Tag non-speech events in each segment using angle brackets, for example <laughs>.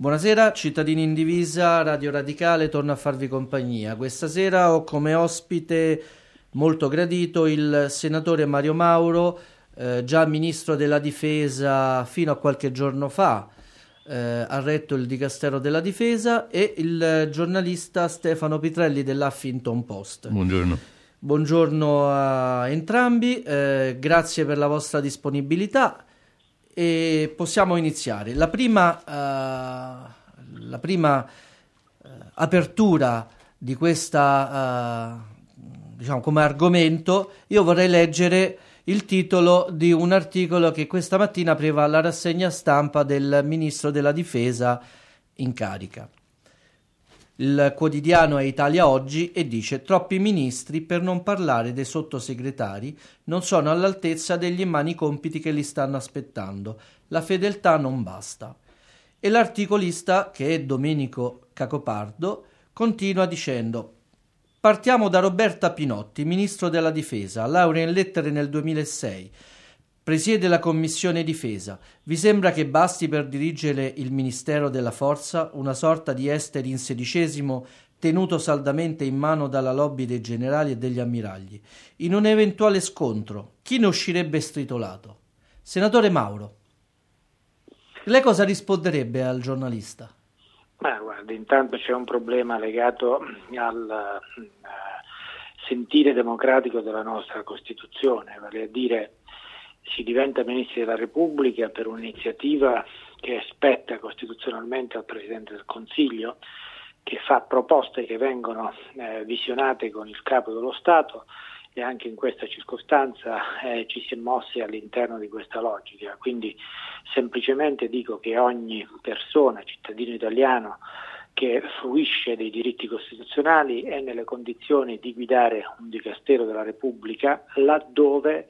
Buonasera, cittadini in divisa, Radio Radicale torna a farvi compagnia. Questa sera ho come ospite molto gradito il senatore Mario Mauro, eh, già ministro della difesa fino a qualche giorno fa, eh, ha retto il Dicastero della Difesa, e il giornalista Stefano Pitrelli dell'Huffington Post. Buongiorno. Buongiorno a entrambi, eh, grazie per la vostra disponibilità e possiamo iniziare. La prima, uh, la prima uh, apertura di questa, uh, diciamo come argomento, io vorrei leggere il titolo di un articolo che questa mattina apriva la rassegna stampa del ministro della difesa in carica. Il quotidiano è Italia Oggi e dice troppi ministri, per non parlare dei sottosegretari, non sono all'altezza degli immani compiti che li stanno aspettando. La fedeltà non basta. E l'articolista, che è Domenico Cacopardo, continua dicendo Partiamo da Roberta Pinotti, ministro della difesa, laurea in lettere nel 2006 Presiede la Commissione Difesa. Vi sembra che basti per dirigere il Ministero della Forza una sorta di esteri in sedicesimo tenuto saldamente in mano dalla lobby dei generali e degli ammiragli? In un eventuale scontro, chi ne uscirebbe stritolato? Senatore Mauro, lei cosa risponderebbe al giornalista? Ma guarda, intanto c'è un problema legato al uh, sentire democratico della nostra Costituzione, vale a dire si diventa Ministri della Repubblica per un'iniziativa che spetta costituzionalmente al Presidente del Consiglio, che fa proposte che vengono eh, visionate con il Capo dello Stato e anche in questa circostanza eh, ci si è mossi all'interno di questa logica. Quindi semplicemente dico che ogni persona, cittadino italiano, che fruisce dei diritti costituzionali è nelle condizioni di guidare un dicastero della Repubblica laddove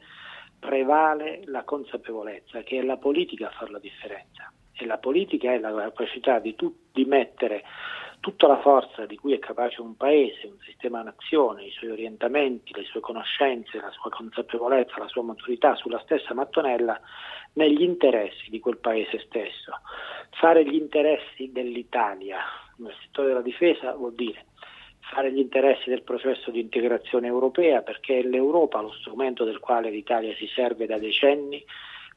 prevale la consapevolezza che è la politica a fare la differenza e la politica è la capacità di, tu, di mettere tutta la forza di cui è capace un paese, un sistema nazione, i suoi orientamenti, le sue conoscenze, la sua consapevolezza, la sua maturità sulla stessa mattonella negli interessi di quel paese stesso. Fare gli interessi dell'Italia nel settore della difesa vuol dire fare gli interessi del processo di integrazione europea perché è l'Europa lo strumento del quale l'Italia si serve da decenni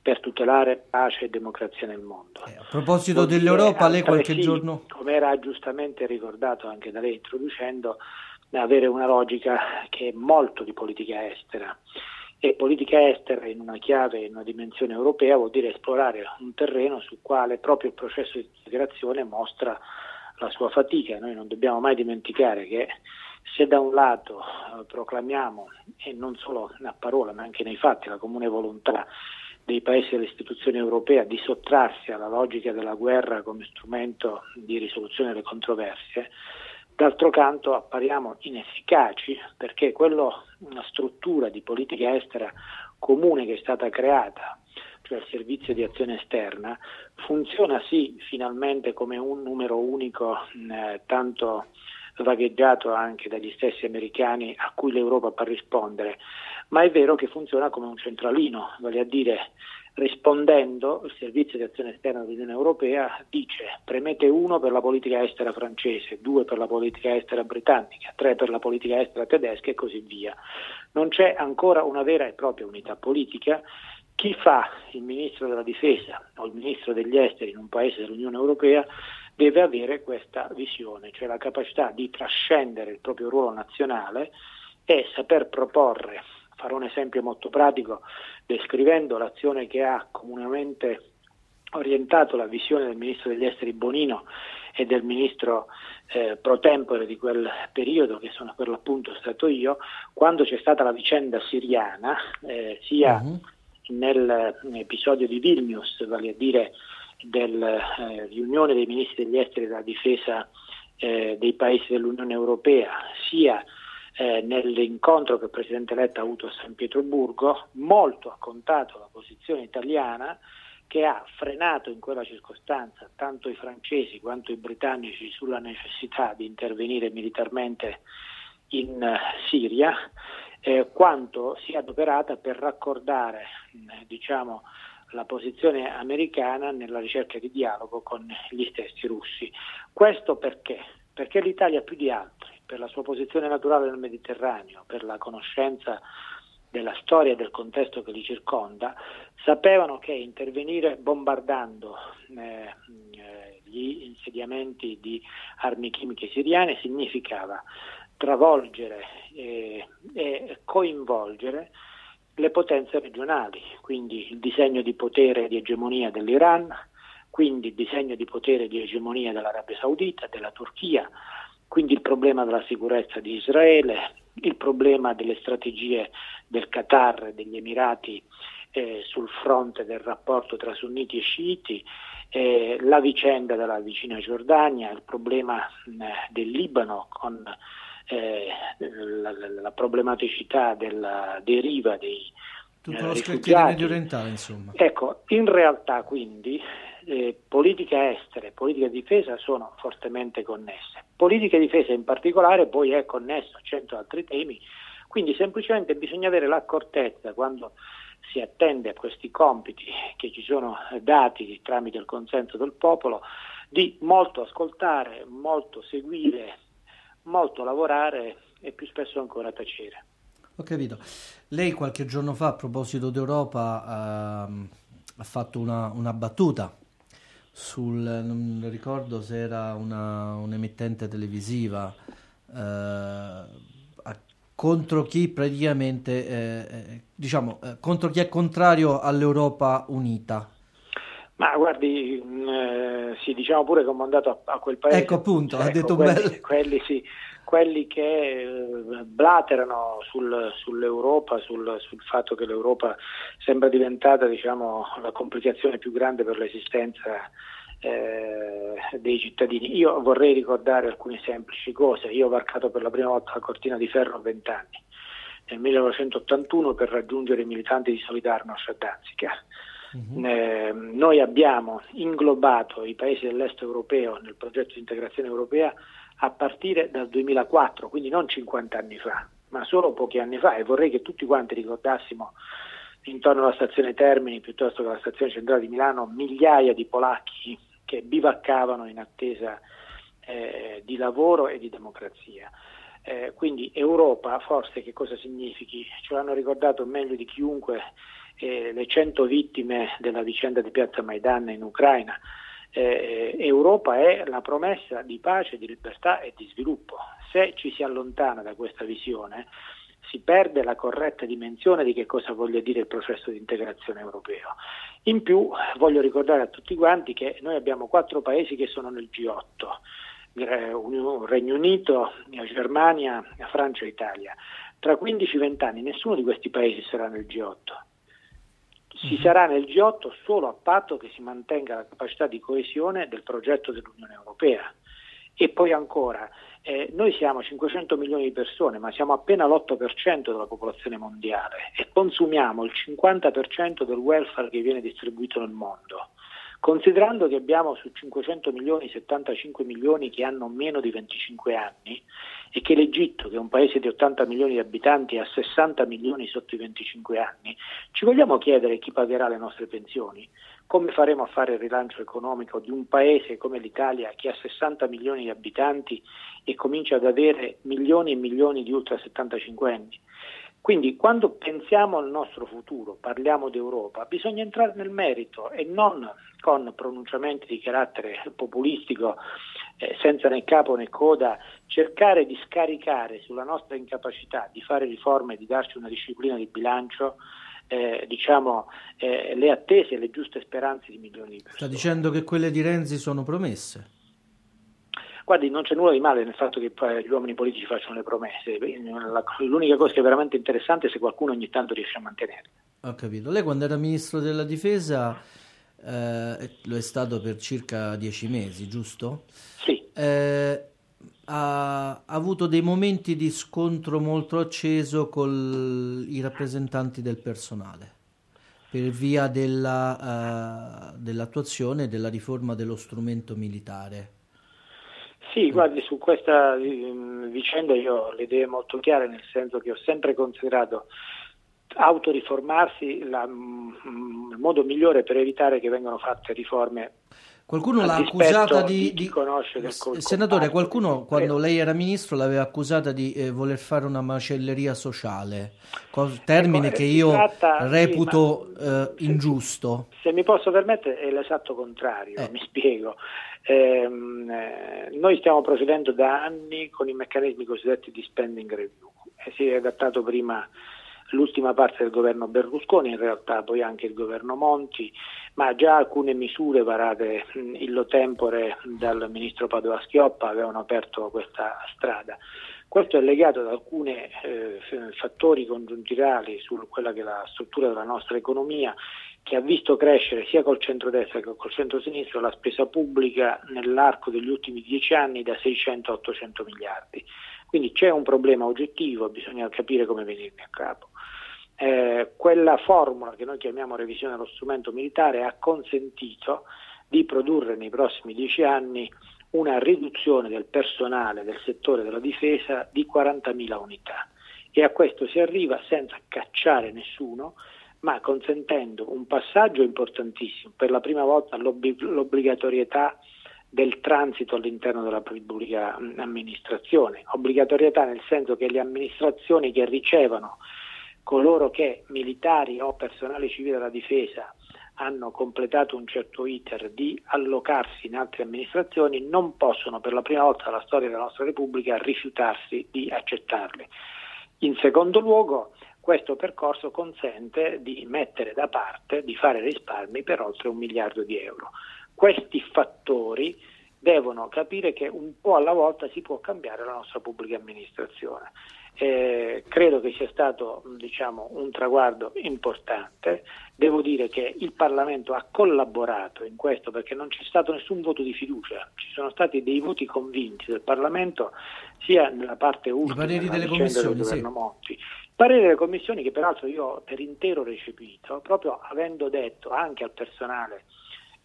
per tutelare pace e democrazia nel mondo. Eh, a proposito Vuol dell'Europa, lei qualche giorno... Come era giustamente ricordato anche da lei introducendo, avere una logica che è molto di politica estera e politica estera in una chiave, in una dimensione europea vuol dire esplorare un terreno sul quale proprio il processo di integrazione mostra la sua fatica. Noi non dobbiamo mai dimenticare che se da un lato eh, proclamiamo, e non solo a parola ma anche nei fatti, la comune volontà dei paesi dell'istituzione europea di sottrarsi alla logica della guerra come strumento di risoluzione delle controversie, d'altro canto appariamo inefficaci perché quello, una struttura di politica estera comune che è stata creata cioè il servizio di azione esterna, funziona sì finalmente come un numero unico eh, tanto vagheggiato anche dagli stessi americani a cui l'Europa può rispondere, ma è vero che funziona come un centralino, vale a dire rispondendo il servizio di azione esterna dell'Unione Europea dice premete uno per la politica estera francese, due per la politica estera britannica, tre per la politica estera tedesca e così via. Non c'è ancora una vera e propria unità politica chi fa il ministro della difesa o il ministro degli esteri in un paese dell'Unione Europea deve avere questa visione, cioè la capacità di trascendere il proprio ruolo nazionale e saper proporre, farò un esempio molto pratico descrivendo l'azione che ha comunemente orientato la visione del ministro degli esteri Bonino e del ministro eh, pro tempore di quel periodo, che sono per l'appunto stato io, quando c'è stata la vicenda siriana, eh, sia uh-huh nell'episodio di Vilnius, vale a dire della eh, riunione dei ministri degli esteri della difesa eh, dei paesi dell'Unione Europea, sia eh, nell'incontro che il Presidente Letta ha avuto a San Pietroburgo, molto ha contato la posizione italiana che ha frenato in quella circostanza tanto i francesi quanto i britannici sulla necessità di intervenire militarmente in uh, Siria eh, quanto si è adoperata per raccordare eh, diciamo, la posizione americana nella ricerca di dialogo con gli stessi russi. Questo perché? Perché l'Italia più di altri, per la sua posizione naturale nel Mediterraneo, per la conoscenza della storia e del contesto che li circonda, sapevano che intervenire bombardando eh, gli insediamenti di armi chimiche siriane significava travolgere e, e coinvolgere le potenze regionali, quindi il disegno di potere e di egemonia dell'Iran, quindi il disegno di potere e di egemonia dell'Arabia Saudita, della Turchia, quindi il problema della sicurezza di Israele, il problema delle strategie del Qatar e degli Emirati eh, sul fronte del rapporto tra sunniti e sciiti, eh, la vicenda della vicina Giordania, il problema mh, del Libano con eh, la, la, problematicità della deriva dei tutto lo scacchiere medio orientale, insomma. Ecco, in realtà quindi eh, politica estera e politica di difesa sono fortemente connesse. Politica di difesa in particolare poi è connessa a cento altri temi, quindi semplicemente bisogna avere l'accortezza quando si attende a questi compiti che ci sono dati tramite il consenso del popolo di molto ascoltare, molto seguire, molto lavorare e più spesso ancora tacere. Ho capito. Lei qualche giorno fa a proposito d'Europa ehm, ha fatto una, una battuta sul, non ricordo se era una, un'emittente televisiva, eh, contro chi praticamente, eh, eh, diciamo, eh, contro chi è contrario all'Europa unita. Ma guardi, mh, mm, eh, sì, diciamo pure che ho mandato a, a quel paese. Ecco appunto, ecco, ha detto quelli, bello. Quelli sì, quelli che eh, blaterano sul, sull'Europa, sul, sul, fatto che l'Europa sembra diventata diciamo, la complicazione più grande per l'esistenza eh, dei cittadini. Io vorrei ricordare alcune semplici cose. Io ho varcato per la prima volta la cortina di ferro a 20 anni, nel 1981 per raggiungere i militanti di Solidarnosc a Danzica. Uh-huh. Eh, noi abbiamo inglobato i paesi dell'est europeo nel progetto di integrazione europea a partire dal 2004, quindi non 50 anni fa, ma solo pochi anni fa e vorrei che tutti quanti ricordassimo intorno alla stazione Termini piuttosto che alla stazione centrale di Milano migliaia di polacchi che bivaccavano in attesa eh, di lavoro e di democrazia. Eh, quindi Europa forse che cosa significhi? Ce l'hanno ricordato meglio di chiunque eh, le 100 vittime della vicenda di Piazza Maidan in Ucraina eh, Europa è la promessa di pace, di libertà e di sviluppo. Se ci si allontana da questa visione, si perde la corretta dimensione di che cosa voglia dire il processo di integrazione europeo. In più voglio ricordare a tutti quanti che noi abbiamo quattro paesi che sono nel G8, eh, Regno Unito, Germania, Francia e Italia. Tra 15-20 anni nessuno di questi paesi sarà nel G8 si mhm. sarà nel G8 solo a patto che si mantenga la capacità di coesione del progetto dell'Unione Europea. E poi ancora, eh, noi siamo 500 milioni di persone, ma siamo appena l'8% della popolazione mondiale e consumiamo il 50% del welfare che viene distribuito nel mondo. Considerando che abbiamo su 500 milioni 75 milioni che hanno meno di 25 anni e che l'Egitto, che è un paese di 80 milioni di abitanti, ha 60 milioni sotto i 25 anni, ci vogliamo chiedere chi pagherà le nostre pensioni? Come faremo a fare il rilancio economico di un paese come l'Italia che ha 60 milioni di abitanti e comincia ad avere milioni e milioni di ultra 75 anni? Quindi quando pensiamo al nostro futuro, parliamo d'Europa, bisogna entrare nel merito e non con pronunciamenti di carattere <laughs> populistico eh, senza né capo né coda, cercare di scaricare sulla nostra incapacità di fare riforme e di darci una disciplina di bilancio eh, diciamo, eh, le attese e le giuste speranze di milioni di persone. Sta dicendo che quelle di Renzi sono promesse? Guardi, non c'è nulla di male nel fatto che gli uomini politici facciano le promesse, l'unica cosa che è veramente interessante è se qualcuno ogni tanto riesce a mantenerle. Ho capito. Lei quando era ministro della difesa eh, lo è stato per circa dieci mesi, giusto? Sì. Eh, ha, ha, avuto dei momenti di scontro molto acceso con i rappresentanti del personale per via della, uh, dell'attuazione della riforma dello strumento militare. Sì, guardi, su questa mm, vicenda io ho le idee molto chiare, nel senso che ho sempre considerato autoriformarsi la, mm, il modo migliore per evitare che vengano fatte riforme Qualcuno l'ha accusata di, di... senatore, qualcuno quando lei era ministro l'aveva accusata di eh, voler fare una macelleria sociale, termine ecco, che io tratta, reputo sì, eh, ingiusto. Se mi posso permettere è l'esatto contrario, eh. mi spiego. Ehm, eh, noi stiamo procedendo da anni con i meccanismi cosiddetti di spending review. si è adattato prima l'ultima parte del governo Berlusconi, in realtà poi anche il governo Monti, ma già alcune misure varate illo tempore dal ministro Padova Schioppa avevano aperto questa strada. Questo è legato ad alcuni eh, fattori congiunturali su quella che è la struttura della nostra economia che ha visto crescere sia col centro-destra che col centro-sinistra la spesa pubblica nell'arco degli ultimi dieci anni da 600 a 800 miliardi. Quindi c'è un problema oggettivo, bisogna capire come venirne a capo. Eh, quella formula che noi chiamiamo revisione dello strumento militare ha consentito di produrre nei prossimi dieci anni una riduzione del personale del settore della difesa di 40.000 unità e a questo si arriva senza cacciare nessuno ma consentendo un passaggio importantissimo, per la prima volta l'obbligatorietà del transito all'interno della pubblica amministrazione, obbligatorietà nel senso che le amministrazioni che ricevono coloro che militari o personale civile della difesa hanno completato un certo iter di allocarsi in altre amministrazioni non possono per la prima volta nella storia della nostra Repubblica rifiutarsi di accettarli. In secondo luogo, questo percorso consente di mettere da parte, di fare risparmi per oltre un miliardo di euro questi fattori devono capire che un po' alla volta si può cambiare la nostra pubblica amministrazione. Eh, credo che sia stato diciamo, un traguardo importante. Devo dire che il Parlamento ha collaborato in questo perché non c'è stato nessun voto di fiducia, ci sono stati dei voti convinti del Parlamento sia nella parte ultima della vicenda del governo sì. Monti. Parere delle commissioni che peraltro io ho per intero recepito, proprio avendo detto anche al personale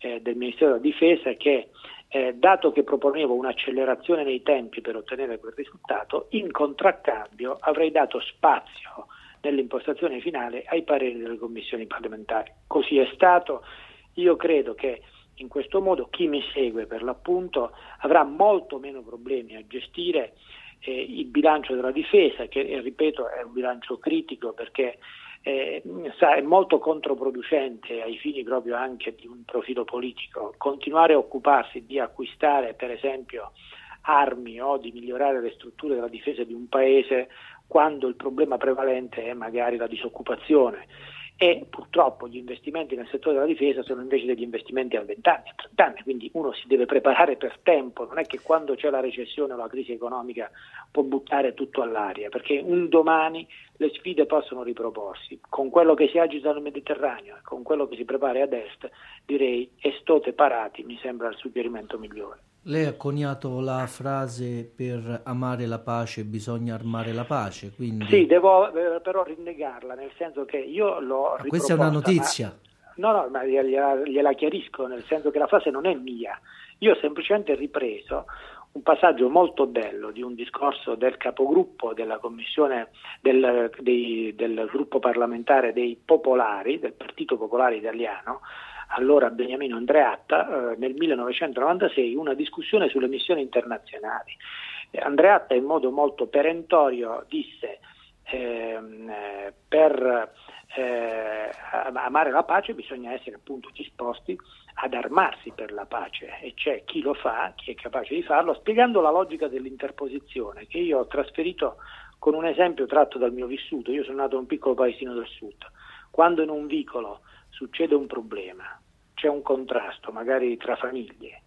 eh, del Ministero della Difesa che eh, dato che proponevo un'accelerazione nei tempi per ottenere quel risultato, in contraccambio avrei dato spazio nell'impostazione finale ai pareri delle commissioni parlamentari. Così è stato. Io credo che in questo modo chi mi segue per l'appunto avrà molto meno problemi a gestire eh, il bilancio della difesa, che eh, ripeto è un bilancio critico perché eh, è molto controproducente ai fini proprio anche di un profilo politico continuare a occuparsi di acquistare per esempio armi o di migliorare le strutture della difesa di un paese quando il problema prevalente è magari la disoccupazione e purtroppo gli investimenti nel settore della difesa sono invece degli investimenti a 20 anni, a 30 anni, quindi uno si deve preparare per tempo, non è che quando c'è la recessione o la crisi economica può buttare tutto all'aria, perché un domani le sfide possono riproporsi. Con quello che si agita nel Mediterraneo e con quello che si prepara ad est, direi estote parati mi sembra il suggerimento migliore. Lei ha coniato la frase per amare la pace bisogna armare la pace, quindi... Sì, devo eh, però rinnegarla, nel senso che io l'ho ma Questa è una notizia. Ma... No, no, ma gliela, gliela chiarisco, nel senso che la frase non è mia. Io ho semplicemente ripreso un passaggio molto bello di un discorso del capogruppo della commissione del, dei, del gruppo parlamentare dei popolari, del Partito Popolare Italiano, allora Beniamino Andreatta, eh, nel 1996 una discussione sulle missioni internazionali. Eh, Andreatta in modo molto perentorio disse ehm, eh, per eh, amare la pace bisogna essere appunto disposti ad armarsi per la pace e c'è chi lo fa, chi è capace di farlo, spiegando la logica dell'interposizione che io ho trasferito con un esempio tratto dal mio vissuto. Io sono nato in un piccolo paesino del sud. Quando in un vicolo succede un problema, c'è un contrasto magari tra famiglie,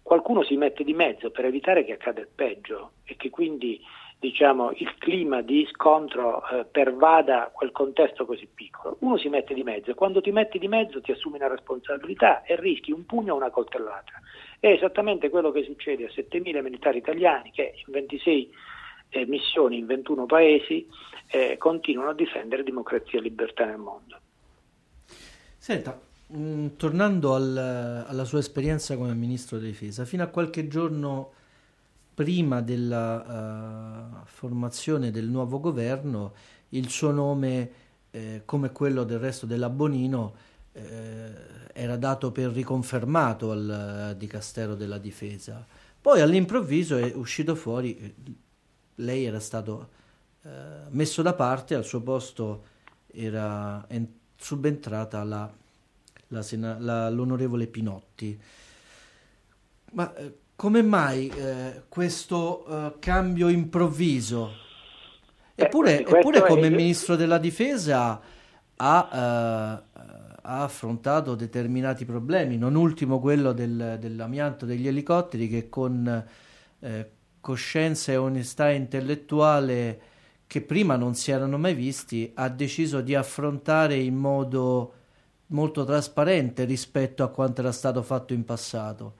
qualcuno si mette di mezzo per evitare che accada il peggio e che quindi diciamo, il clima di scontro eh, pervada quel contesto così piccolo. Uno si mette di mezzo e quando ti metti di mezzo ti assumi una responsabilità e rischi un pugno o una coltellata. È esattamente quello che succede a 7.000 militari italiani che in 26 eh, missioni in 21 paesi eh, continuano a difendere democrazia e libertà nel mondo. Senta, mh, mm, tornando al, alla sua esperienza come ministro della difesa, fino a qualche giorno prima della uh, formazione del nuovo governo, il suo nome, eh, come quello del resto della Bonino, eh, era dato per riconfermato al Dicastero della Difesa. Poi all'improvviso è uscito fuori, eh, lei era stato eh, messo da parte, al suo posto era en- subentrata la, la sena- la, l'onorevole Pinotti. Ma eh, come mai eh, questo uh, cambio improvviso? Eppure, eppure come è... ministro della difesa ha, uh, ha, affrontato determinati problemi, non ultimo quello del, dell'amianto degli elicotteri che con eh, coscienza e onestà intellettuale che prima non si erano mai visti ha deciso di affrontare in modo molto trasparente rispetto a quanto era stato fatto in passato.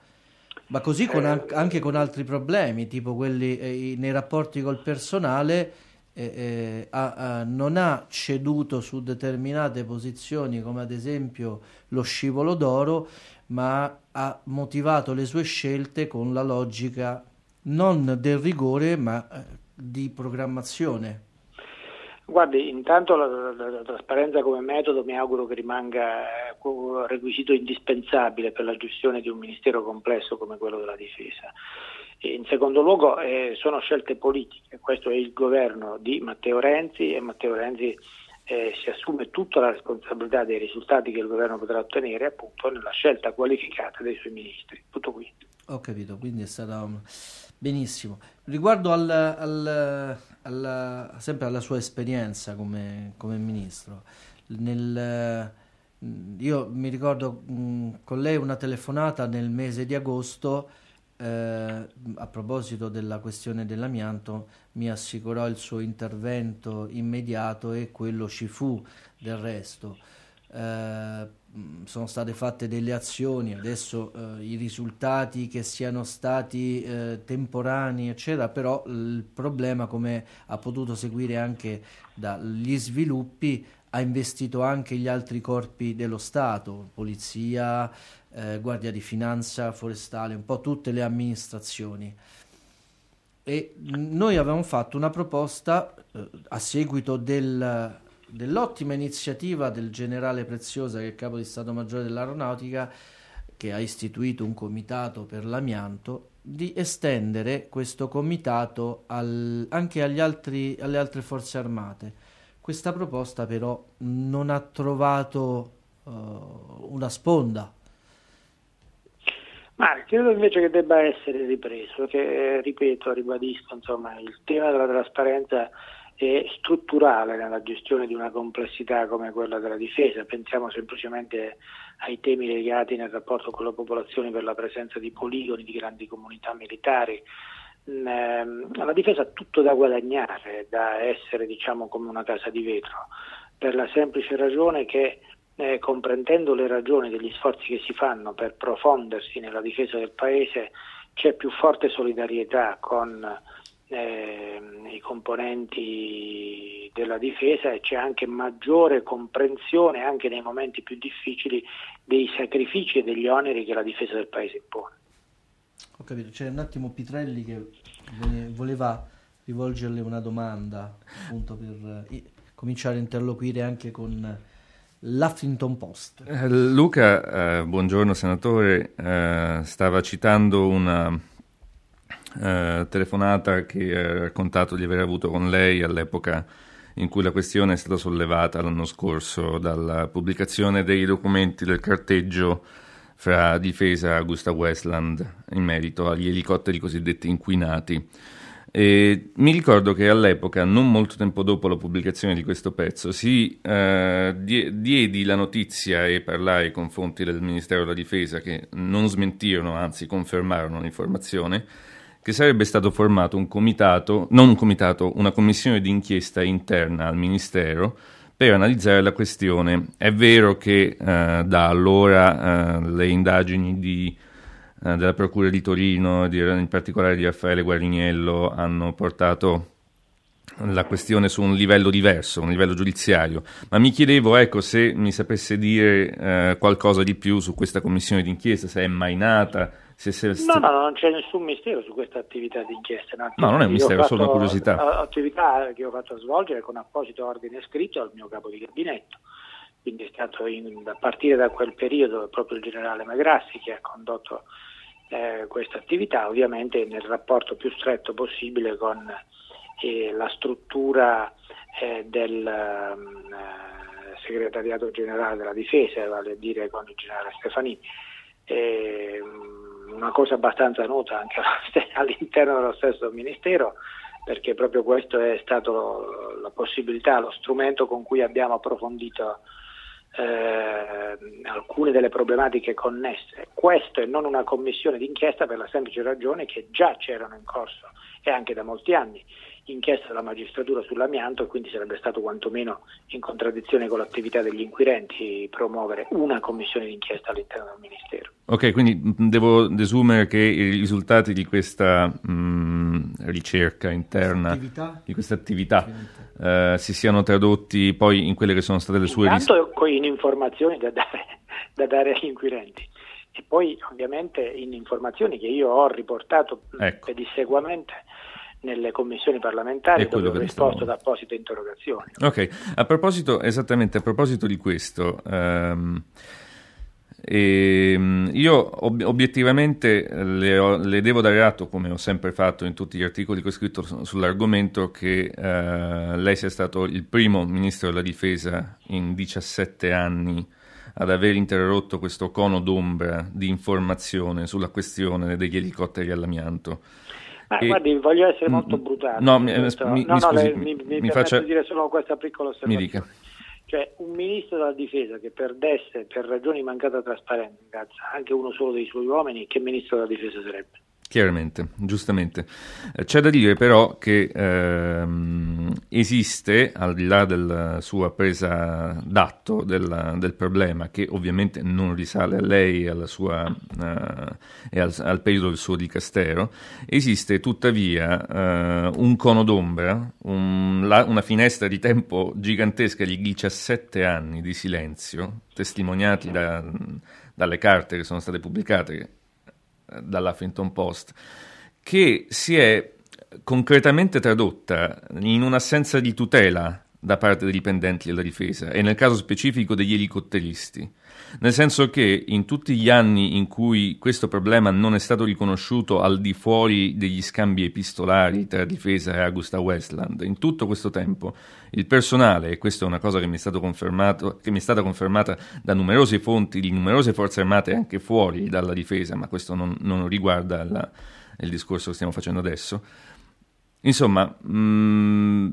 Ma così con an- anche con altri problemi, tipo quelli eh, nei rapporti col personale, eh, eh, ha, ha, non ha ceduto su determinate posizioni, come ad esempio lo scivolo d'oro, ma ha motivato le sue scelte con la logica non del rigore, ma eh, di programmazione. Guardi, intanto la, la, la, trasparenza come metodo mi auguro che rimanga un eh, requisito indispensabile per la gestione di un ministero complesso come quello della difesa. E in secondo luogo eh, sono scelte politiche, questo è il governo di Matteo Renzi e Matteo Renzi eh, si assume tutta la responsabilità dei risultati che il governo potrà ottenere appunto nella scelta qualificata dei suoi ministri. Tutto qui. Ho capito, quindi è stata un... benissimo. Riguardo al, al alla, sempre alla sua esperienza come, come ministro. Nel, io mi ricordo mh, con lei una telefonata nel mese di agosto eh, a proposito della questione dell'amianto, mi assicurò il suo intervento immediato e quello ci fu del resto. Eh, sono state fatte delle azioni, adesso eh, i risultati che siano stati eh, temporanei, eccetera, però il problema, come ha potuto seguire anche dagli sviluppi, ha investito anche gli altri corpi dello Stato, polizia, eh, guardia di finanza, forestale, un po' tutte le amministrazioni. E noi avevamo fatto una proposta eh, a seguito del dell'ottima iniziativa del generale Preziosa, che è capo di Stato Maggiore dell'Aeronautica, che ha istituito un comitato per l'amianto, di estendere questo comitato al, anche altri, alle altre forze armate. Questa proposta però non ha trovato uh, una sponda. Ma credo invece che debba essere ripreso, che ripeto, ribadisco, insomma, il tema della trasparenza è strutturale nella gestione di una complessità come quella della difesa. Pensiamo semplicemente ai temi legati nel rapporto con la popolazione per la presenza di poligoni, di grandi comunità militari. Mm, ehm, la difesa ha tutto da guadagnare, da essere diciamo come una casa di vetro, per la semplice ragione che eh, comprendendo le ragioni degli sforzi che si fanno per profondersi nella difesa del Paese c'è più forte solidarietà con eh, i componenti della difesa e c'è anche maggiore comprensione anche nei momenti più difficili dei sacrifici e degli oneri che la difesa del paese impone. Ho capito, c'è un attimo Pitrelli che voleva rivolgerle una domanda appunto per eh, cominciare a interloquire anche con l'Huffington Post. Eh, Luca, eh, buongiorno senatore, eh, stava citando una eh, telefonata che ha raccontato di aver avuto con lei all'epoca in cui la questione è stata sollevata l'anno scorso dalla pubblicazione dei documenti del carteggio fra difesa e Augusta Westland in merito agli elicotteri cosiddetti inquinati. E mi ricordo che all'epoca, non molto tempo dopo la pubblicazione di questo pezzo, si eh, diedi la notizia e parlai con fonti del Ministero della Difesa che non smentirono, anzi confermarono l'informazione, che sarebbe stato formato un comitato, non un comitato, una commissione d'inchiesta interna al Ministero per analizzare la questione. È vero che eh, da allora eh, le indagini di, eh, della Procura di Torino, di, in particolare di Raffaele Guariniello, hanno portato la questione su un livello diverso, un livello giudiziario, ma mi chiedevo ecco, se mi sapesse dire eh, qualcosa di più su questa commissione d'inchiesta, se è mai nata, se, se, se... No, no, non c'è nessun mistero su questa attività di inchiesta. No, no non è un mistero, è solo una curiosità. Attività che ho fatto svolgere con apposito ordine scritto al mio capo di gabinetto. quindi è stato in, a partire da quel periodo proprio il generale Magrassi che ha condotto eh, questa attività, ovviamente nel rapporto più stretto possibile con eh, la struttura eh, del ehm, eh, segretariato generale della difesa, vale a dire con il generale Stefanini. Mm, una cosa abbastanza nota anche <laughs> all'interno dello stesso Ministero, perché proprio questo è stato la possibilità, lo strumento con cui abbiamo approfondito eh, alcune delle problematiche connesse. Questo e non una commissione d'inchiesta per la semplice ragione che già c'erano in corso e anche da molti anni inchiesta della magistratura sull'amianto e quindi sarebbe stato quantomeno in contraddizione con l'attività degli inquirenti promuovere una commissione d'inchiesta all'interno del Ministero. Ok, quindi devo desumere che i risultati di questa mh, ricerca interna, di questa attività, eh, si siano tradotti poi in quelle che sono state le sue risposte. Intanto in informazioni da dare, <laughs> da dare agli inquirenti e poi ovviamente in informazioni che io ho riportato ecco. pedissequamente nelle commissioni parlamentari dove ho risposto ad apposite interrogazioni. Ok, a proposito, esattamente a proposito di questo, ehm, ehm, io ob- obiettivamente le, ho, le, devo dare atto, come ho sempre fatto in tutti gli articoli che ho scritto su- sull'argomento, che eh, lei sia stato il primo ministro della difesa in 17 anni ad aver interrotto questo cono d'ombra di informazione sulla questione degli elicotteri all'amianto. Ma e... guardi, voglio essere mm, molto brutale. No, mi, mi, no, mi, no, scusi, lei, mi, mi, mi faccia... di dire solo questa piccola osservazione. Mi dica. Cioè, un ministro della difesa che perdesse per ragioni di mancata trasparenza anche uno solo dei suoi uomini, che ministro della difesa sarebbe? Chiaramente, giustamente. Eh, c'è da dire però che ehm, esiste, al di là della sua presa d'atto del, del, problema, che ovviamente non risale a lei sua, eh, e al, al, periodo del suo dicastero, esiste tuttavia eh, un cono d'ombra, un, la, una finestra di tempo gigantesca di 17 anni di silenzio, testimoniati da, dalle carte che sono state pubblicate dall'Huffington Post, che si è concretamente tradotta in un'assenza di tutela da parte dei dipendenti della difesa e nel caso specifico degli elicotteristi. Nel senso che in tutti gli anni in cui questo problema non è stato riconosciuto al di fuori degli scambi epistolari tra difesa e Augusta Westland, in tutto questo tempo il personale, e questa è una cosa che mi è, stata confermata da numerose fonti di numerose forze armate anche fuori dalla difesa, ma questo non, non riguarda la, il discorso che stiamo facendo adesso, insomma... Mh, mm,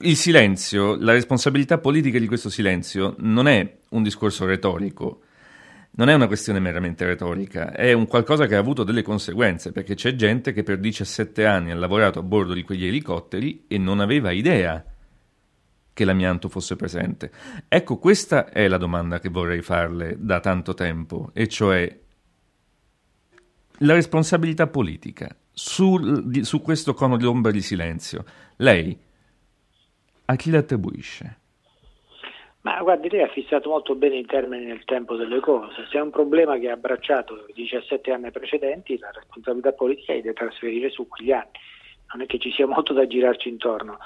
il silenzio, la responsabilità politica di questo silenzio non è un discorso retorico, non è una questione meramente retorica, è un qualcosa che ha avuto delle conseguenze, perché c'è gente che per 17 anni ha lavorato a bordo di quegli elicotteri e non aveva idea che l'amianto fosse presente. Ecco, questa è la domanda che vorrei farle da tanto tempo, e cioè la responsabilità politica su, su questo cono d'ombra di silenzio. Lei a chi l'attribuisce? Ma guardi, lei ha fissato molto bene i termini nel tempo delle cose. Se è un problema che ha abbracciato i 17 anni precedenti, la responsabilità politica è di trasferire su quegli anni. Non è che ci sia molto da girarci intorno.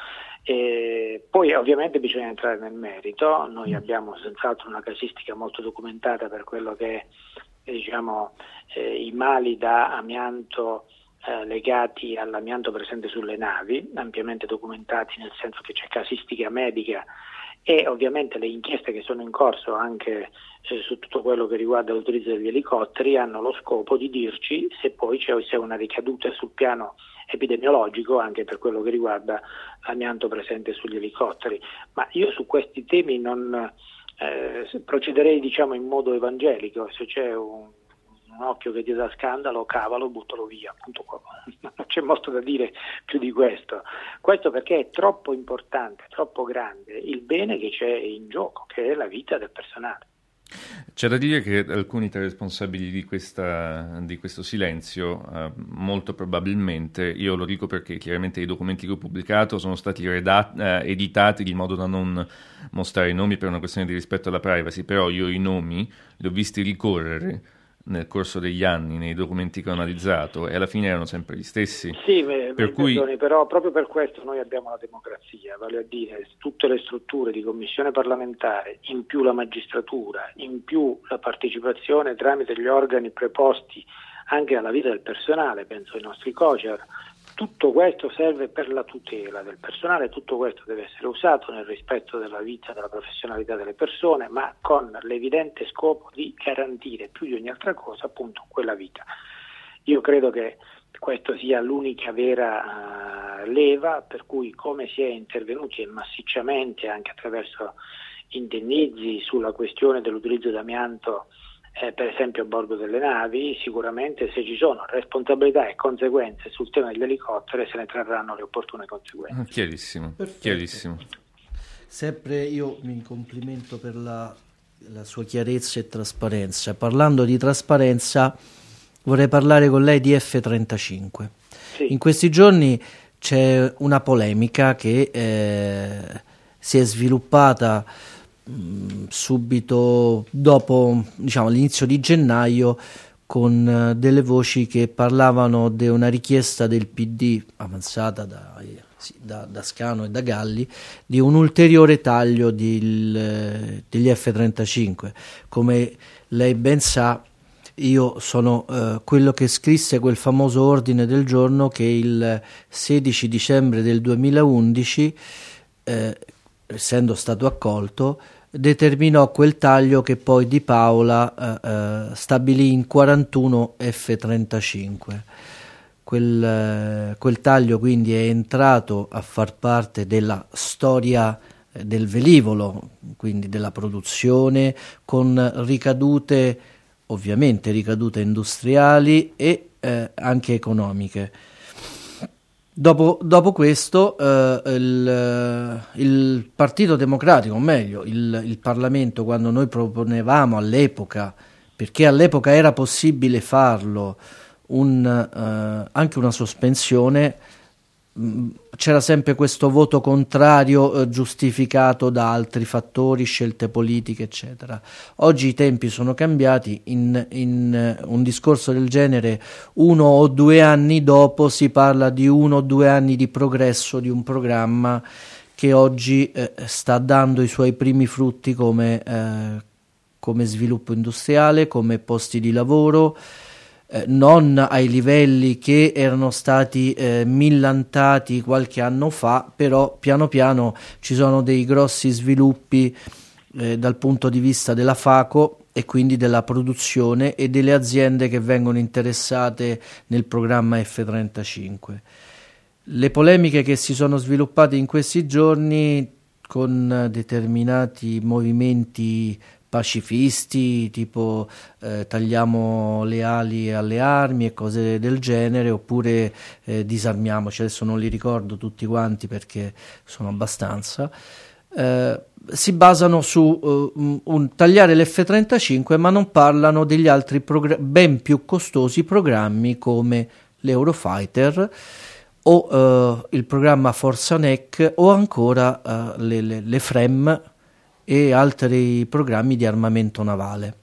E poi ovviamente bisogna entrare nel merito, noi abbiamo senz'altro una casistica molto documentata per quello che è diciamo, eh, i mali da amianto eh, legati all'amianto presente sulle navi, ampiamente documentati nel senso che c'è casistica medica e ovviamente le inchieste che sono in corso anche eh, su tutto quello che riguarda l'utilizzo degli elicotteri hanno lo scopo di dirci se poi c'è, c'è una ricaduta sul piano epidemiologico anche per quello che riguarda l'amianto presente sugli elicotteri. Ma io su questi temi non eh, procederei diciamo in modo evangelico, se c'è un un occhio che ti dà scandalo, cavalo, buttalo via, appunto <laughs> non c'è molto da dire più di questo. Questo perché è troppo importante, troppo grande il bene che c'è in gioco, che è la vita del personale. C'è da dire che alcuni tra i responsabili di, questa, di questo silenzio, eh, molto probabilmente, io lo dico perché chiaramente i documenti che ho pubblicato sono stati redat- eh, editati di modo da non mostrare i nomi per una questione di rispetto alla privacy, però io i nomi li ho visti ricorrere nel corso degli anni nei documenti che ho analizzato e alla fine erano sempre gli stessi. Sì, per me cui... perdoni, però proprio per questo noi abbiamo la democrazia, vale a dire tutte le strutture di commissione parlamentare, in più la magistratura, in più la partecipazione tramite gli organi preposti anche alla vita del personale, penso ai nostri COCER, tutto questo serve per la tutela del personale, tutto questo deve essere usato nel rispetto della vita, della professionalità delle persone, ma con l'evidente scopo di garantire più di ogni altra cosa appunto quella vita. Io credo che questa sia l'unica vera uh, leva per cui come si è intervenuti massicciamente anche attraverso indennizi sulla questione dell'utilizzo d'amianto eh, per esempio a bordo delle navi, sicuramente se ci sono responsabilità e conseguenze sul tema degli elicotteri se ne trarranno le opportune conseguenze. Chiarissimo, chiarissimo. Sempre io mi complimento per la, la sua chiarezza e trasparenza. Parlando di trasparenza vorrei parlare con lei di F-35. Sì. In questi giorni c'è una polemica che eh, si è sviluppata Mm, subito dopo diciamo, l'inizio di gennaio con eh, delle voci che parlavano di una richiesta del PD avanzata da, sì, da, da, Scano e da Galli di un ulteriore taglio di, degli F-35. Come lei ben sa, io sono eh, quello che scrisse quel famoso ordine del giorno che il 16 dicembre del 2011, eh, essendo stato accolto, determinò quel taglio che poi Di Paola eh, eh, stabilì in 41 F-35. Quel, eh, quel, taglio quindi è entrato a far parte della storia eh, del velivolo, quindi della produzione, con ricadute, ovviamente ricadute industriali e eh, anche economiche. Dopo, dopo questo eh, il, eh, il, Partito Democratico, o meglio il, il, Parlamento, quando noi proponevamo all'epoca, perché all'epoca era possibile farlo, un, eh, anche una sospensione, c'era sempre questo voto contrario eh, giustificato da altri fattori, scelte politiche, eccetera. Oggi i tempi sono cambiati, in, in eh, un discorso del genere uno o due anni dopo si parla di uno o due anni di progresso di un programma che oggi eh, sta dando i suoi primi frutti come, eh, come sviluppo industriale, come posti di lavoro eh, non ai livelli che erano stati eh, millantati qualche anno fa, però piano piano ci sono dei grossi sviluppi eh, dal punto di vista della FACO e quindi della produzione e delle aziende che vengono interessate nel programma F35. Le polemiche che si sono sviluppate in questi giorni con determinati movimenti pacifisti, tipo eh, tagliamo le ali alle armi e cose del genere, oppure eh, disarmiamoci, adesso non li ricordo tutti quanti perché sono abbastanza. Eh, si basano su uh, un, tagliare l'F-35 ma non parlano degli altri ben più costosi programmi come l'Eurofighter o uh, il programma Forza NEC o ancora uh, le, le, le FREM e altri programmi di armamento navale.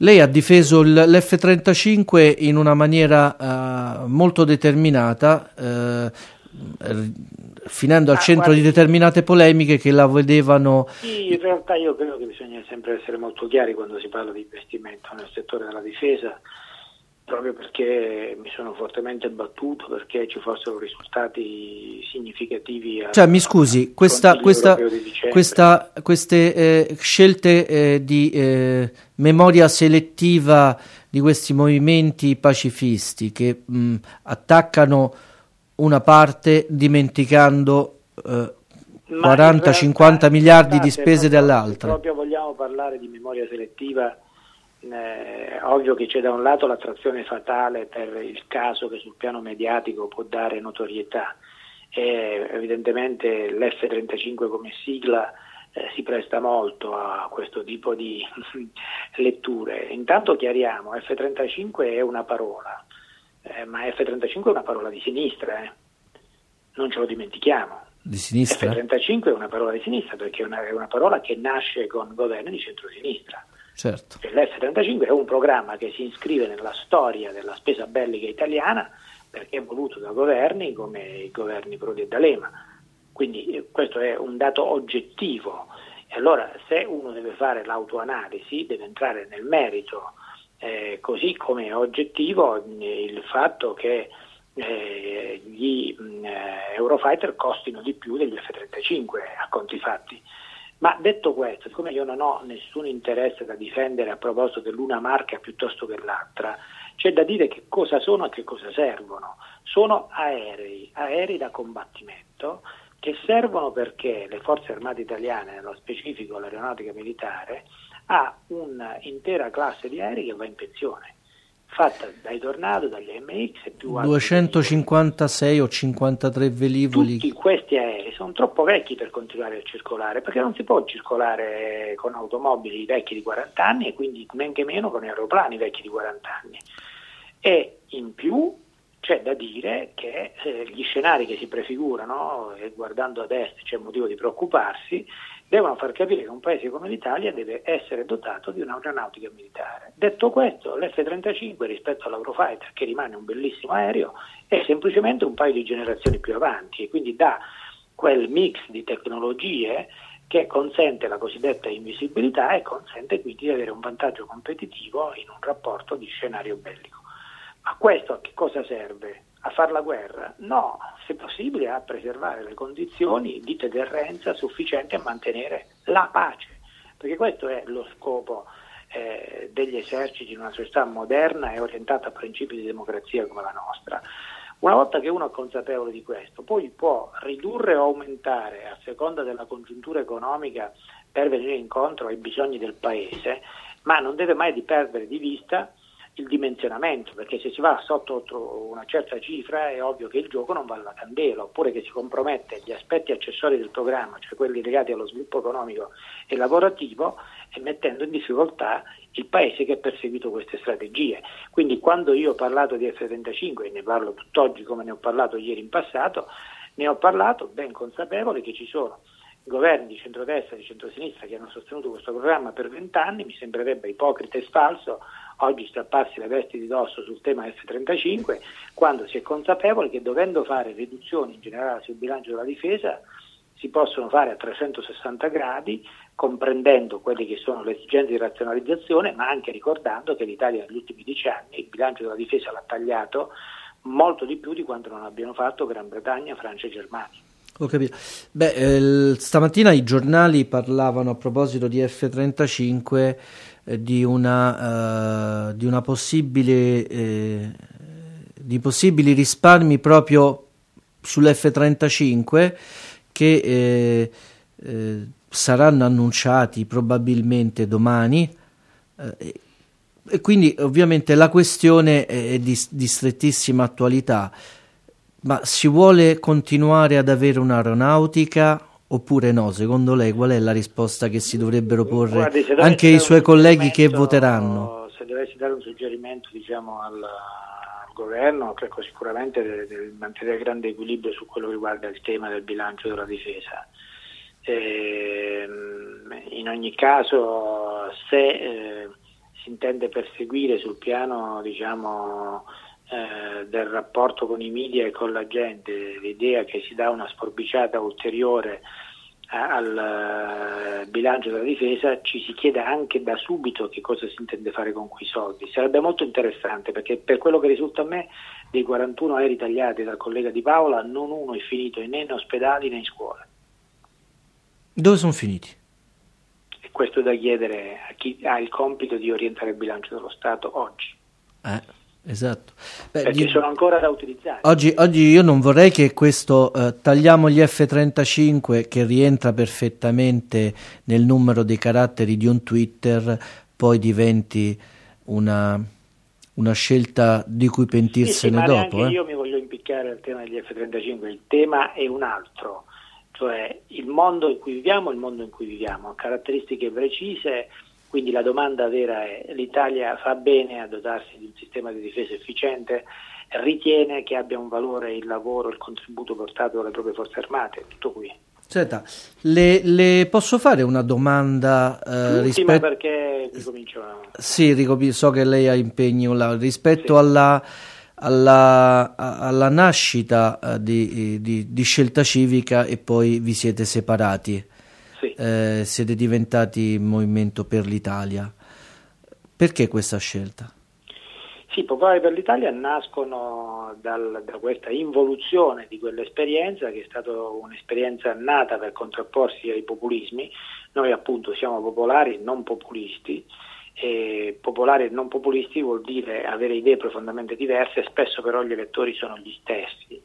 Lei ha difeso l'F-35 in una maniera uh, molto determinata, uh, finendo al ah, centro guarda, di determinate polemiche che la vedevano... Sì, in realtà io credo che bisogna sempre essere molto chiari quando si parla di investimento nel settore della difesa proprio perché mi sono fortemente battuto perché ci fossero risultati significativi. Cioè, mi scusi, questa, questa, questa, queste eh, scelte eh, di eh, memoria selettiva di questi movimenti pacifisti che mh, attaccano una parte dimenticando 40-50 miliardi di spese dall'altra. Se proprio vogliamo parlare di memoria selettiva eh, ovvio che c'è da un lato l'attrazione fatale per il caso che sul piano mediatico può dare notorietà e evidentemente l'F35 come sigla eh, si presta molto a questo tipo di <laughs> letture. Intanto chiariamo, F35 è una parola, eh, ma F35 è una parola di sinistra, eh. non ce lo dimentichiamo. Di sinistra? F35 è una parola di sinistra perché è una, è una parola che nasce con governi di centrosinistra Certo. Cioè, L'F-35 è un programma che si iscrive nella storia della spesa bellica italiana perché è voluto da governi come i governi Prodi e D'Alema. Quindi eh, questo è un dato oggettivo. E allora se uno deve fare l'autoanalisi deve entrare nel merito, eh, così come è oggettivo il fatto che eh, gli mh, eh, Eurofighter costino di più degli F-35 a conti fatti. Ma detto questo, siccome io non ho nessun interesse da difendere a proposito dell'una marca piuttosto che l'altra, c'è da dire che cosa sono e che cosa servono. Sono aerei, aerei da combattimento che servono perché le forze armate italiane, nello specifico l'aeronautica militare, ha un'intera classe di aerei che va in pensione fatta dai Tornado, dagli MX e più 256 o 53 velivoli. Tutti questi aerei sono troppo vecchi per continuare a circolare, perché non si può circolare con automobili vecchi di 40 anni e quindi men che meno con aeroplani vecchi di 40 anni. E in più c'è da dire che eh, gli scenari che si prefigurano, e guardando ad est c'è motivo di preoccuparsi, devono far capire che un paese come l'Italia deve essere dotato di un'aeronautica militare. Detto questo, l'F-35 rispetto all'Eurofighter, che rimane un bellissimo aereo, è semplicemente un paio di generazioni più avanti e quindi dà quel mix di tecnologie che consente la cosiddetta invisibilità e consente quindi di avere un vantaggio competitivo in un rapporto di scenario bellico. Ma questo a che cosa serve? A fare la guerra? No, se possibile a preservare le condizioni di deterrenza sufficienti a mantenere la pace, perché questo è lo scopo eh, degli eserciti in una società moderna e orientata a principi di democrazia come la nostra. Una volta che uno è consapevole di questo, poi può ridurre o aumentare a seconda della congiuntura economica per venire incontro ai bisogni del paese, ma non deve mai perdere di vista il dimensionamento, perché se si va sotto una certa cifra è ovvio che il gioco non vale la candela, oppure che si compromette gli aspetti accessori del programma, cioè quelli legati allo sviluppo economico e lavorativo, e mettendo in difficoltà il paese che ha perseguito queste strategie. Quindi quando io ho parlato di F-35, e ne parlo tutt'oggi come ne ho parlato ieri in passato, ne ho parlato ben consapevole che ci sono governi di centrodestra e di centrosinistra che hanno sostenuto questo programma per vent'anni, mi sembrerebbe ipocrita e sfalso oggi strapparsi le vesti di dosso sul tema F-35 quando si è consapevoli che dovendo fare riduzioni in generale sul bilancio della difesa si possono fare a 360 gradi comprendendo quelle che sono le esigenze di razionalizzazione ma anche ricordando che l'Italia negli ultimi dieci anni il bilancio della difesa l'ha tagliato molto di più di quanto non abbiano fatto Gran Bretagna, Francia e Germania. Ho capito. Beh, eh, stamattina i giornali parlavano a proposito di F-35 eh, di, una, uh, di una possibile eh, di possibili risparmi proprio sull'F-35 che eh, eh, saranno annunciati probabilmente domani eh, e quindi ovviamente la questione è di, di strettissima attualità ma si vuole continuare ad avere un'aeronautica oppure no? Secondo lei qual è la risposta che si dovrebbero porre Guardi, anche i suoi colleghi che voteranno? Se dovessi dare un suggerimento diciamo, al, al, governo, ecco, sicuramente deve, deve, mantenere grande equilibrio su quello che riguarda il tema del bilancio della difesa. Eh, in ogni caso, se eh, si intende perseguire sul piano diciamo, eh, del rapporto con i media e con la gente, l'idea che si dà una sforbiciata ulteriore eh, al eh, bilancio della difesa, ci si chiede anche da subito che cosa si intende fare con quei soldi. Sarebbe molto interessante perché per quello che risulta a me dei 41 aerei tagliati dal collega Di Paola non uno è finito né in ospedali né in scuole. Dove sono finiti? E questo è da chiedere a chi ha il compito di orientare il bilancio dello Stato oggi. Esatto. Beh, perché io, sono ancora da utilizzare. Oggi, oggi, io non vorrei che questo eh, tagliamo gli F-35 che rientra perfettamente nel numero dei caratteri di un Twitter poi diventi una, una scelta di cui pentirsene sì, sì, dopo. Eh. Io mi voglio impiccare al tema degli F-35, il tema è un altro, cioè il mondo in cui viviamo, il mondo in cui viviamo, caratteristiche precise quindi la domanda vera è l'Italia fa bene a dotarsi di un sistema di difesa efficiente? Ritiene che abbia un valore il lavoro, il contributo portato dalle proprie forze armate? Tutto qui. Senta, le, le, posso fare una domanda eh, rispetto... perché ricomincio Sì, so che lei ha impegno là. rispetto sì. alla, alla, alla, nascita eh, di, di, di, scelta civica e poi vi siete separati. Sì. Eh, siete diventati Movimento per l'Italia. Perché questa scelta? Sì, Popolari per l'Italia nascono dal, da questa involuzione di quell'esperienza che è stata un'esperienza nata per contrapporsi ai populismi. Noi appunto siamo popolari, non populisti. E popolari e non populisti vuol dire avere idee profondamente diverse, spesso però gli elettori sono gli stessi.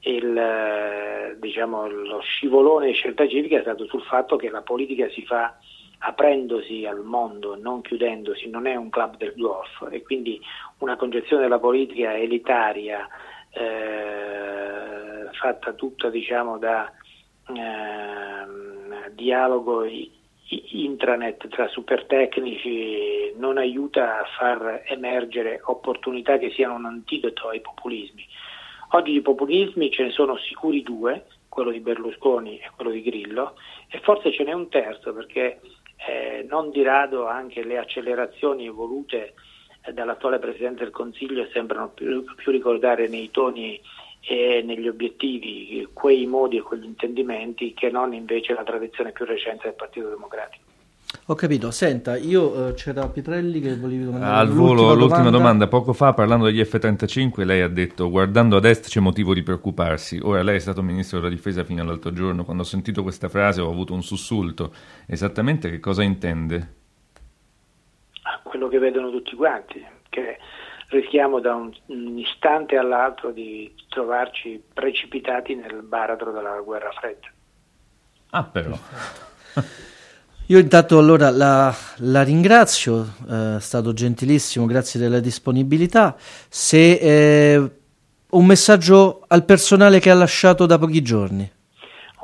Il, diciamo, lo scivolone di scelta civica è stato sul fatto che la politica si fa aprendosi al mondo, non chiudendosi, non è un club del golf e quindi una concezione della politica elitaria eh, fatta tutta diciamo, da eh, dialogo intranet tra super tecnici non aiuta a far emergere opportunità che siano un antidoto ai populismi. Oggi di populismi ce ne sono sicuri due, quello di Berlusconi e quello di Grillo, e forse ce n'è un terzo perché eh, non di rado anche le accelerazioni volute eh, dall'attuale Presidente del Consiglio sembrano più, più ricordare nei toni e negli obiettivi quei modi e quegli intendimenti che non invece la tradizione più recente del Partito Democratico. Ho capito, senta, io eh, c'era Pitrelli che volevi domandare. Al volo, l'ultima domanda. Poco fa, parlando degli F-35, lei ha detto: guardando ad est c'è motivo di preoccuparsi. Ora, lei è stato ministro della difesa fino all'altro giorno. Quando ho sentito questa frase ho avuto un sussulto. Esattamente che cosa intende? Ah, quello che vedono tutti quanti, che rischiamo da un, un istante all'altro di trovarci precipitati nel baratro della guerra fredda. Ah, però. <laughs> Io intanto allora la, la ringrazio, eh, è stato gentilissimo, grazie della disponibilità. Se eh, un messaggio al personale che ha lasciato da pochi giorni.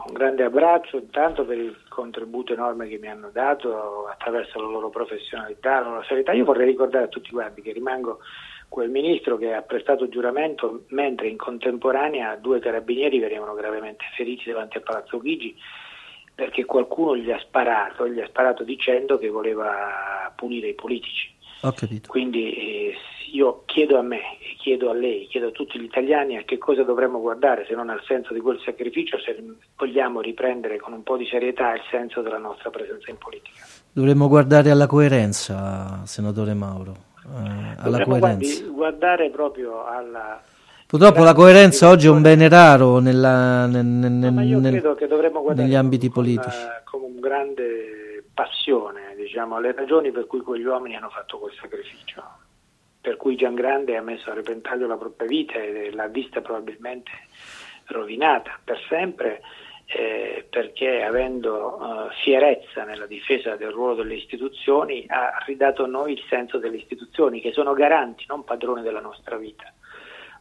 Un grande abbraccio intanto per il contributo enorme che mi hanno dato attraverso la loro professionalità, la loro serietà. Io vorrei ricordare a tutti quanti che rimango quel ministro che ha prestato giuramento mentre in contemporanea due carabinieri venivano gravemente feriti davanti a Palazzo Chigi perché qualcuno gli ha sparato, gli ha sparato dicendo che voleva punire i politici. Quindi eh, io chiedo a me, chiedo a lei, chiedo a tutti gli italiani a che cosa dovremmo guardare se non al senso di quel sacrificio, se vogliamo riprendere con un po' di serietà il senso della nostra presenza in politica. Dovremmo guardare alla coerenza, senatore Mauro. Eh, alla coerenza. guardare proprio alla Purtroppo la coerenza oggi è un bene raro nella, nel, nel, no, nel, negli ambiti politici. Come un grande passione, diciamo, le ragioni per cui quegli uomini hanno fatto quel sacrificio, per cui Gian Grande ha messo a repentaglio la propria vita e l'ha vista probabilmente rovinata per sempre. Eh, perché avendo uh, fierezza nella difesa del ruolo delle istituzioni ha ridato a noi il senso delle istituzioni che sono garanti, non padroni della nostra vita.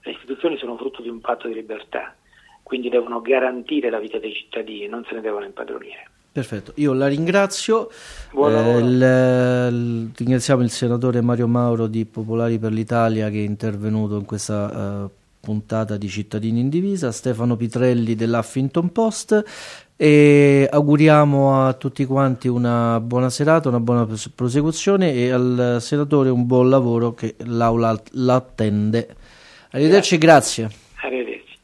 Le istituzioni sono frutto di un patto di libertà, quindi devono garantire la vita dei cittadini, non se ne devono impadronire. Perfetto, io la ringrazio. Eh, il, il, ringraziamo il senatore Mario Mauro di Popolari per l'Italia che è intervenuto in questa uh, puntata di Cittadini in Divisa, Stefano Pitrelli dell'Huffington Post e auguriamo a tutti quanti una buona serata, una buona prosecuzione e al senatore un buon lavoro che l'Aula l'attende. Arrivederci, grazie. grazie. Arrivederci.